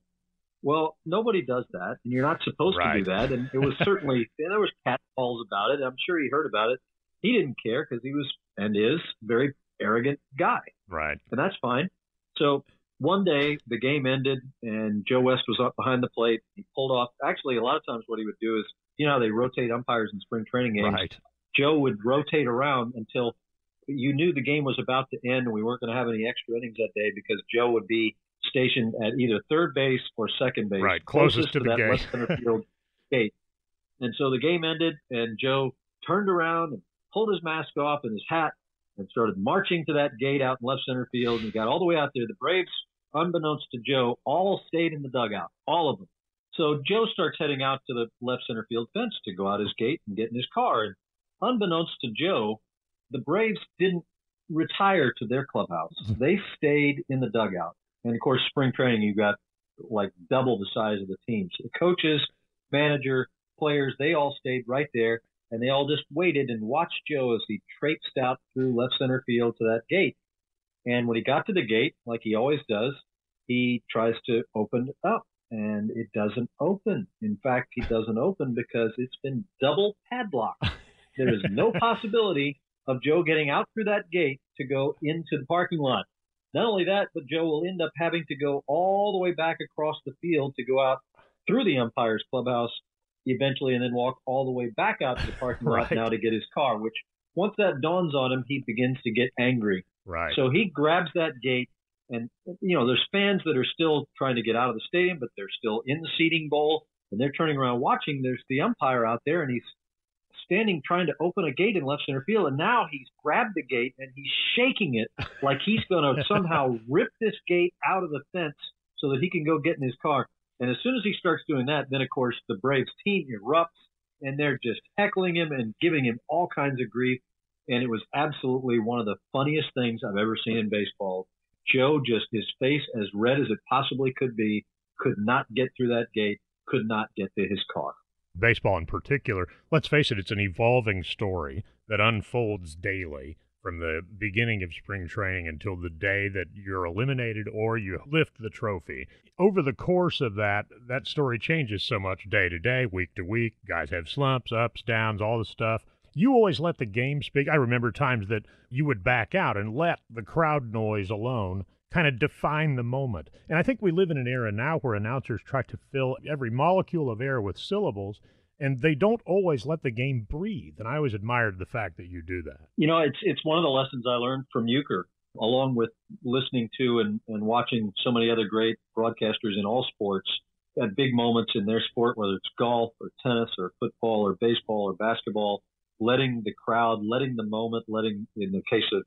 Well, nobody does that, and you're not supposed to do that. And it was certainly and there was catcalls about it. I'm sure he heard about it. He didn't care because he was and is a very arrogant guy, Right. and that's fine. So one day the game ended, and Joe West was up behind the plate. He pulled off. Actually, a lot of times what he would do is, you know, how they rotate umpires in spring training games. Right. Joe would rotate around until you knew the game was about to end and we weren't going to have any extra innings that day because Joe would be stationed at either third base or second base, Right, closest to the that left center field gate. And so the game ended, and Joe turned around and pulled his mask off and his hat and started marching to that gate out in left center field. And he got all the way out there. The Braves, unbeknownst to Joe, all stayed in the dugout, all of them. So Joe starts heading out to the left center field fence to go out his gate and get in his car. And unbeknownst to Joe, the Braves didn't retire to their clubhouse. They stayed in the dugout. And of course, spring training, you've got like double the size of the teams. The coaches, manager, players, they all stayed right there and they all just waited and watched Joe as he traipsed out through left center field to that gate. And when he got to the gate, like he always does, he tries to open it up and it doesn't open. In fact, he doesn't open because it's been double padlocked. There is no possibility of Joe getting out through that gate to go into the parking lot. Not only that, but Joe will end up having to go all the way back across the field to go out through the umpire's clubhouse eventually and then walk all the way back out to the parking lot Right. now to get his car, which once that dawns on him, he begins to get angry. Right. So he grabs that gate, and you know, there's fans that are still trying to get out of the stadium, but they're still in the seating bowl, and they're turning around watching. There's the umpire out there, and he's standing trying to open a gate in left center field, and now he's grabbed the gate and he's shaking it like he's going to somehow rip this gate out of the fence so that he can go get in his car. And as soon as he starts doing that, then of course the Braves team erupts, and they're just heckling him and giving him all kinds of grief. And it was absolutely one of the funniest things I've ever seen in baseball. Joe just his face as red as it possibly could be, could not get through that gate, could not get to his car. Baseball in particular, let's face it, it's an evolving story that unfolds daily from the beginning of spring training until the day that you're eliminated or you lift the trophy. Over the course of that, that story changes so much day to day, week to week. Guys have slumps, ups, downs, all the stuff. You always let the game speak. I remember times that you would back out and let the crowd noise alone kind of define the moment. And I think we live in an era now where announcers try to fill every molecule of air with syllables. and they don't always let the game breathe. And I always admired the fact that you do that. You know, it's it's one of the lessons I learned from Uecker, along with listening to and, and watching so many other great broadcasters in all sports at big moments in their sport, whether it's golf or tennis or football or baseball or basketball, letting the crowd, letting the moment, letting, in the case of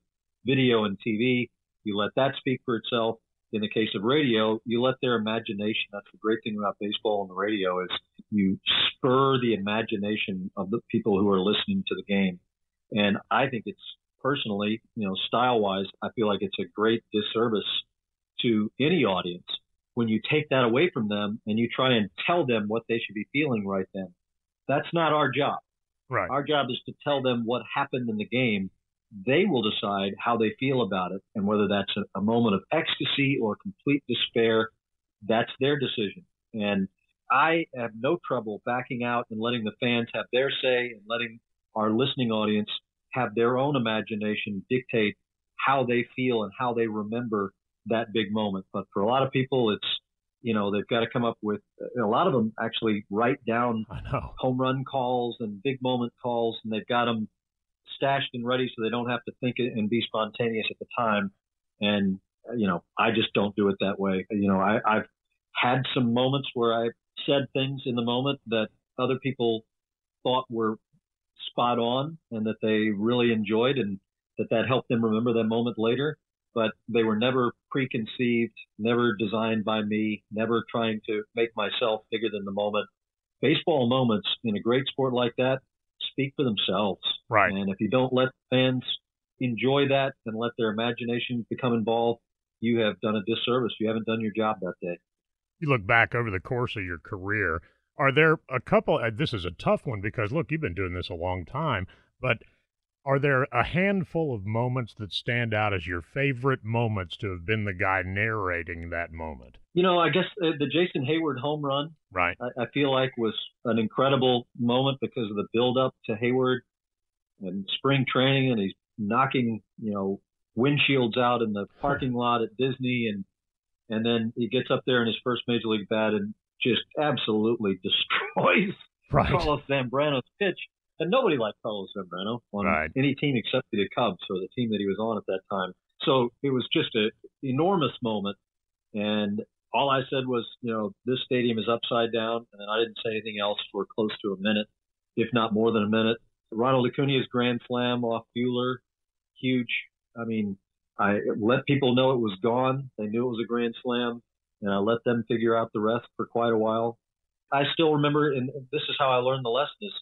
video and TV, you let that speak for itself. In the case of radio, you let their imagination. That's the great thing about baseball and the radio is you spur the imagination of the people who are listening to the game. And I think it's personally, you know, style wise, I feel like it's a great disservice to any audience when you take that away from them and you try and tell them what they should be feeling right then. That's not our job. Right. Our job is to tell them what happened in the game. They will decide how they feel about it and whether that's a, a moment of ecstasy or complete despair. That's their decision. And I have no trouble backing out and letting the fans have their say and letting our listening audience have their own imagination dictate how they feel and how they remember that big moment. But for a lot of people, it's you know they've got to come up with uh, a lot of them actually write down home run calls and big moment calls, and they've got them stashed and ready so they don't have to think and be spontaneous at the time. And you know, I just don't do it that way. You know, I, I've had some moments where I said things in the moment that other people thought were spot on and that they really enjoyed and that that helped them remember that moment later but they were never preconceived, never designed by me, never trying to make myself bigger than the moment. Baseball moments in a great sport like that speak for themselves. Right. And if you don't let fans enjoy that and let their imagination become involved, you have done a disservice. You haven't done your job that day. You look back over the course of your career. Are there a couple? Uh, this is a tough one because look, you've been doing this a long time, but are there a handful of moments that stand out as your favorite moments to have been the guy narrating that moment? You know, I guess uh, the Jason Heyward home run, right? I, I feel like was an incredible moment because of the build up to Heyward and spring training, and he's knocking, you know, windshields out in the parking lot at Disney, and and then he gets up there in his first major league bat and just absolutely destroys right. Carlos Zambrano's pitch and nobody liked Carlos Zambrano on right. any team except the Cubs or the team that he was on at that time. So it was just an enormous moment. And all I said was, you know, this stadium is upside down. And then I didn't say anything else for close to a minute, if not more than a minute. Ronald Acuna's grand slam off Buehler, huge. I mean, I let people know it was gone. They knew it was a grand slam, and I let them figure out the rest for quite a while. I still remember, and this is how I learned the lesson: is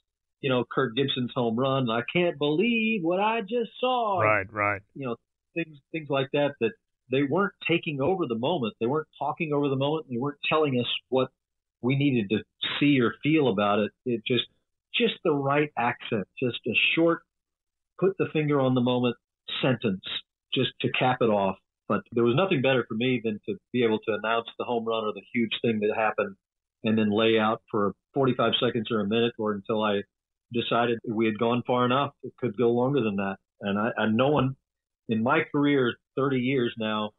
you know, Kirk Gibson's home run. I can't believe what I just saw. Right, right. You know, things things like that that they weren't taking over the moment. They weren't talking over the moment. They weren't telling us what we needed to see or feel about it. It just just the right accent, just a short put the finger on the moment sentence just to cap it off. But there was nothing better for me than to be able to announce the home run or the huge thing that happened and then lay out for 45 seconds or a minute or until I decided we had gone far enough. It could go longer than that. And I, and no one in my career, 30 years now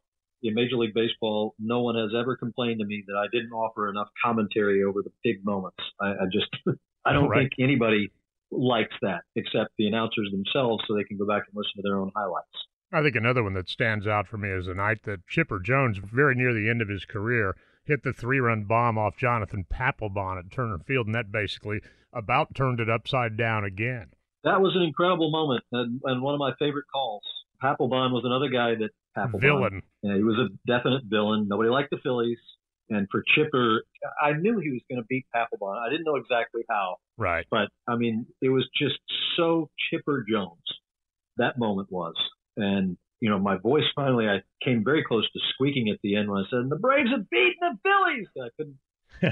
in Major League Baseball, no one has ever complained to me that I didn't offer enough commentary over the big moments. I, I just, I don't right. think anybody likes that except the announcers themselves so they can go back and listen to their own highlights. I think another one that stands out for me is the night that Chipper Jones, very near the end of his career, hit the three run bomb off Jonathan Papelbon at Turner Field, and that basically about turned it upside down again. That was an incredible moment and, and one of my favorite calls. Papelbon was another guy that Papelbon, villain. Yeah, he was a definite villain. Nobody liked the Phillies. And for Chipper, I knew he was going to beat Papelbon. I didn't know exactly how. Right. But I mean, it was just so Chipper Jones. That moment was, and you know, my voice finally, I came very close to squeaking at the end when I said, "The Braves have beaten the Phillies." I couldn't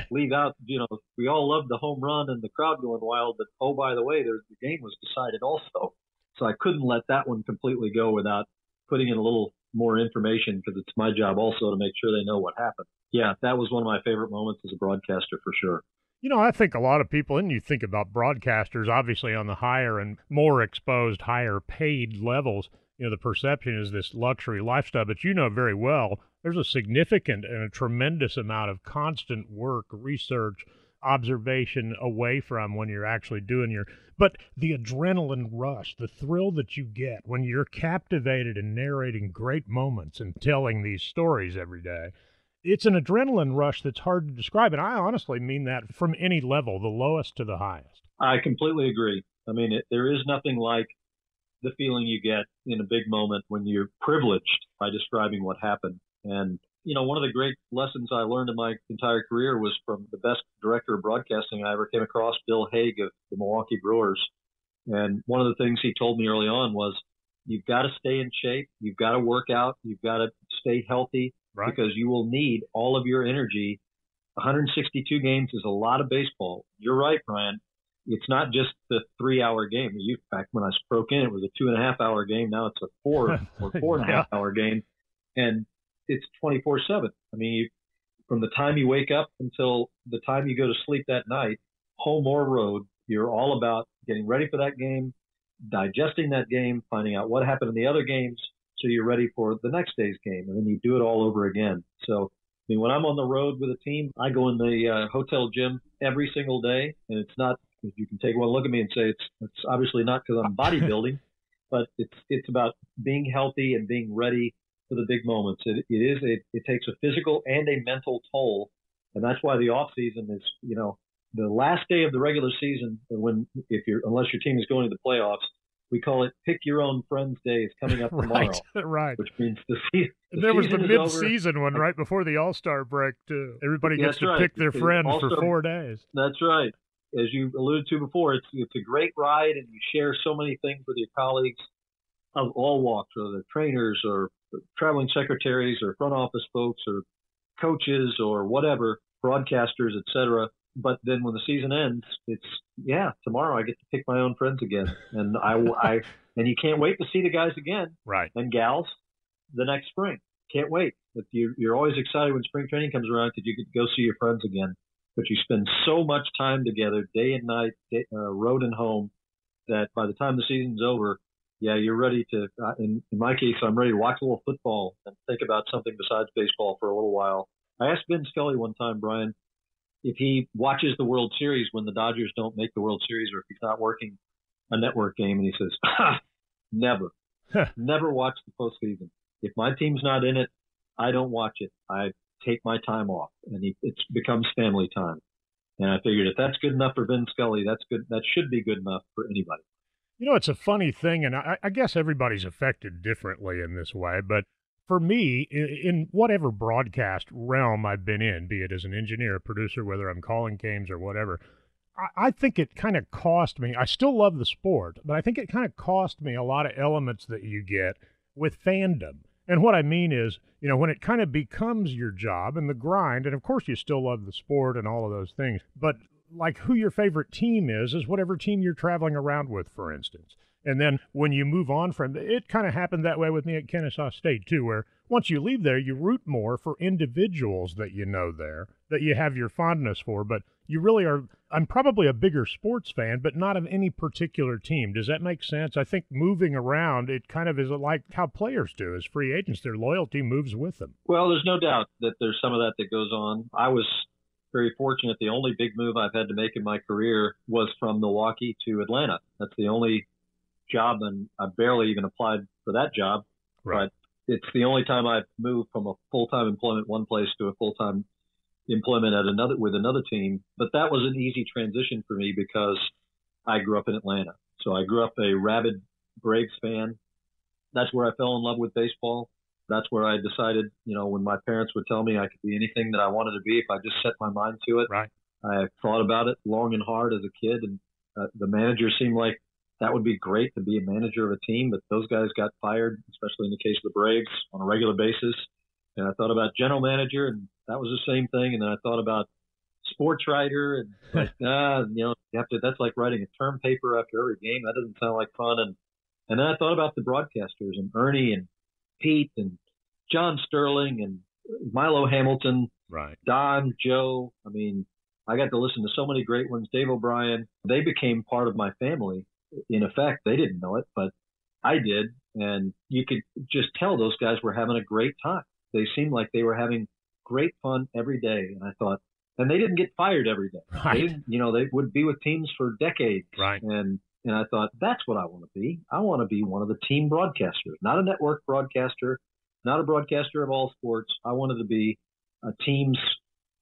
leave out, you know, we all loved the home run and the crowd going wild, but oh, by the way, the game was decided also. So I couldn't let that one completely go without putting in a little more information because it's my job also to make sure they know what happened. Yeah, that was one of my favorite moments as a broadcaster for sure. You know, I think a lot of people, and you think about broadcasters, obviously on the higher and more exposed, higher paid levels, you know, the perception is this luxury lifestyle, but you know very well there's a significant and a tremendous amount of constant work, research, observation away from when you're actually doing your but the adrenaline rush the thrill that you get when you're captivated and narrating great moments and telling these stories every day it's an adrenaline rush that's hard to describe and i honestly mean that from any level the lowest to the highest. I completely agree. I mean it, there is nothing like the feeling you get in a big moment when you're privileged by describing what happened and you know, one of the great lessons I learned in my entire career was from the best director of broadcasting I ever came across, Bill Hague of the Milwaukee Brewers. And one of the things he told me early on was, you've got to stay in shape, you've got to work out, you've got to stay healthy right. because you will need all of your energy. 162 games is a lot of baseball. You're right, Brian. It's not just the three hour game. You, back when I broke in, it was a two and a half hour game. Now it's a four or four and a half hour game. And it's 24 seven. I mean, you, from the time you wake up until the time you go to sleep that night, home or road, you're all about getting ready for that game, digesting that game, finding out what happened in the other games, so you're ready for the next day's game, and then you do it all over again. So, I mean, when I'm on the road with a team, I go in the uh, hotel gym every single day, and it's not. You can take one look at me and say it's it's obviously not because I'm bodybuilding, but it's it's about being healthy and being ready for the big moments. It, it is it, it takes a physical and a mental toll, and that's why the off season is you know the last day of the regular season when if you're unless your team is going to the playoffs. We call it "Pick Your Own Friends Day." Is coming up tomorrow, right? right. Which means the, se- the there was the mid-season one right before the All Star break too. Everybody gets to right. pick their friend for four days. That's right. As you alluded to before, it's it's a great ride, and you share so many things with your colleagues of all walks, whether trainers or traveling secretaries or front office folks or coaches or whatever, broadcasters, etc. But then when the season ends, it's yeah, tomorrow I get to pick my own friends again, and I, I and you can't wait to see the guys again, right? And gals, the next spring. Can't wait. But you, you're always excited when spring training comes around because you get to go see your friends again. But you spend so much time together, day and night, day, uh, road and home, that by the time the season's over, yeah, you're ready to. Uh, in, in my case, I'm ready to watch a little football and think about something besides baseball for a little while. I asked Vin Scully one time, Brian, if he watches the World Series when the Dodgers don't make the World Series or if he's not working a network game, and he says, never, never watch the postseason. If my team's not in it, I don't watch it. I take my time off, and he, it becomes family time. And I figured if that's good enough for Vin Scully, that's good. That should be good enough for anybody. You know, it's a funny thing, and I, I, guess everybody's affected differently in this way, but for me, in, in, whatever broadcast realm I've been in, be it as an engineer, a producer, whether I'm calling games or whatever, I, I think it kind of cost me. I still love the sport, but I think it kind of cost me a lot of elements that you get with fandom. And what I mean is, you know, when it kind of becomes your job and the grind, and of course you still love the sport and all of those things, but like who your favorite team is is whatever team you're traveling around with, for instance. And then when you move on from it, kind of happened that way with me at Kennesaw State too, where once you leave there, you root more for individuals that you know there, that you have your fondness for. But you really are. I'm probably a bigger sports fan, but not of any particular team. Does that make sense? I think moving around, it kind of is like how players do as free agents. Their loyalty moves with them. Well, there's no doubt that there's some of that that goes on. I was very fortunate. The only big move I've had to make in my career was from Milwaukee to Atlanta. That's the only job, and I barely even applied for that job. Right. But it's the only time I've moved from a full time employment one place to a full time employment at another with another team. But that was an easy transition for me because I grew up in Atlanta. So I grew up a rabid Braves fan. That's where I fell in love with baseball that's where I decided, you know, when my parents would tell me I could be anything that I wanted to be if I just set my mind to it. Right. I thought about it long and hard as a kid, and uh, the manager seemed like that would be great to be a manager of a team, but those guys got fired, especially in the case of the Braves, on a regular basis. And I thought about general manager, and that was the same thing. And then I thought about sports writer, and like, ah, you know, you have to. That's like writing a term paper after every game. That doesn't sound like fun. And and then I thought about the broadcasters and Ernie and Pete and John Sterling and Milo Hamilton, right? Don, Joe. I mean, I got to listen to so many great ones. Dave O'Brien. They became part of my family. In effect, they didn't know it, but I did, and you could just tell those guys were having a great time. They seemed like they were having great fun every day, and I thought, and they didn't get fired every day. Right. They you know, they would be with teams for decades. Right. And and I thought that's what I want to be. I want to be one of the team broadcasters, not a network broadcaster, not a broadcaster of all sports. I wanted to be a team's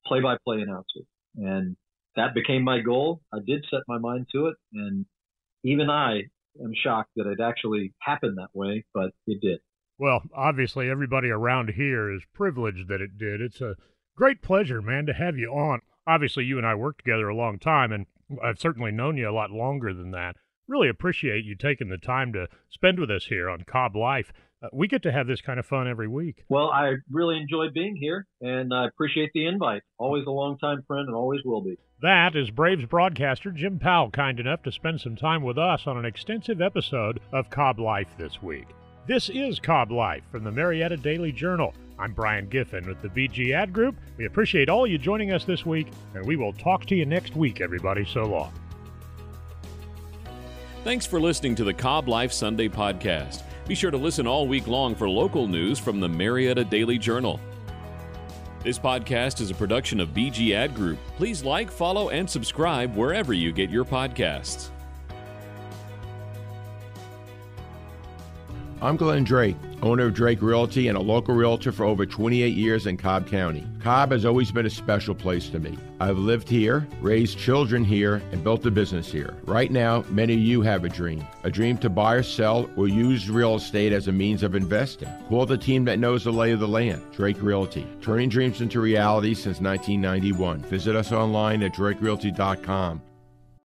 play-by-play announcer, and that became my goal. I did set my mind to it, and even I am shocked that it actually happened that way, but it did. Well, obviously, everybody around here is privileged that it did. It's a great pleasure, man, to have you on. Obviously, you and I worked together a long time, and I've certainly known you a lot longer than that. Really appreciate you taking the time to spend with us here on Cobb Life. Uh, we get to have this kind of fun every week. Well, I really enjoyed being here, and I appreciate the invite. Always a longtime friend, and always will be. That is Braves broadcaster Jim Powell kind enough to spend some time with us on an extensive episode of Cobb Life this week. This is Cobb Life from the Marietta Daily Journal. I'm Brian Giffen with the BG Ad Group. We appreciate all you joining us this week, and we will talk to you next week, everybody. So long. Thanks for listening to the Cobb Life Sunday podcast. Be sure to listen all week long for local news from the Marietta Daily Journal. This podcast is a production of BG Ad Group. Please like, follow, and subscribe wherever you get your podcasts. I'm Glenn Drake, owner of Drake Realty and a local realtor for over 28 years in Cobb County. Cobb has always been a special place to me. I've lived here, raised children here, and built a business here. Right now, many of you have a dream a dream to buy or sell or use real estate as a means of investing. Call the team that knows the lay of the land, Drake Realty, turning dreams into reality since 1991. Visit us online at drakerealty.com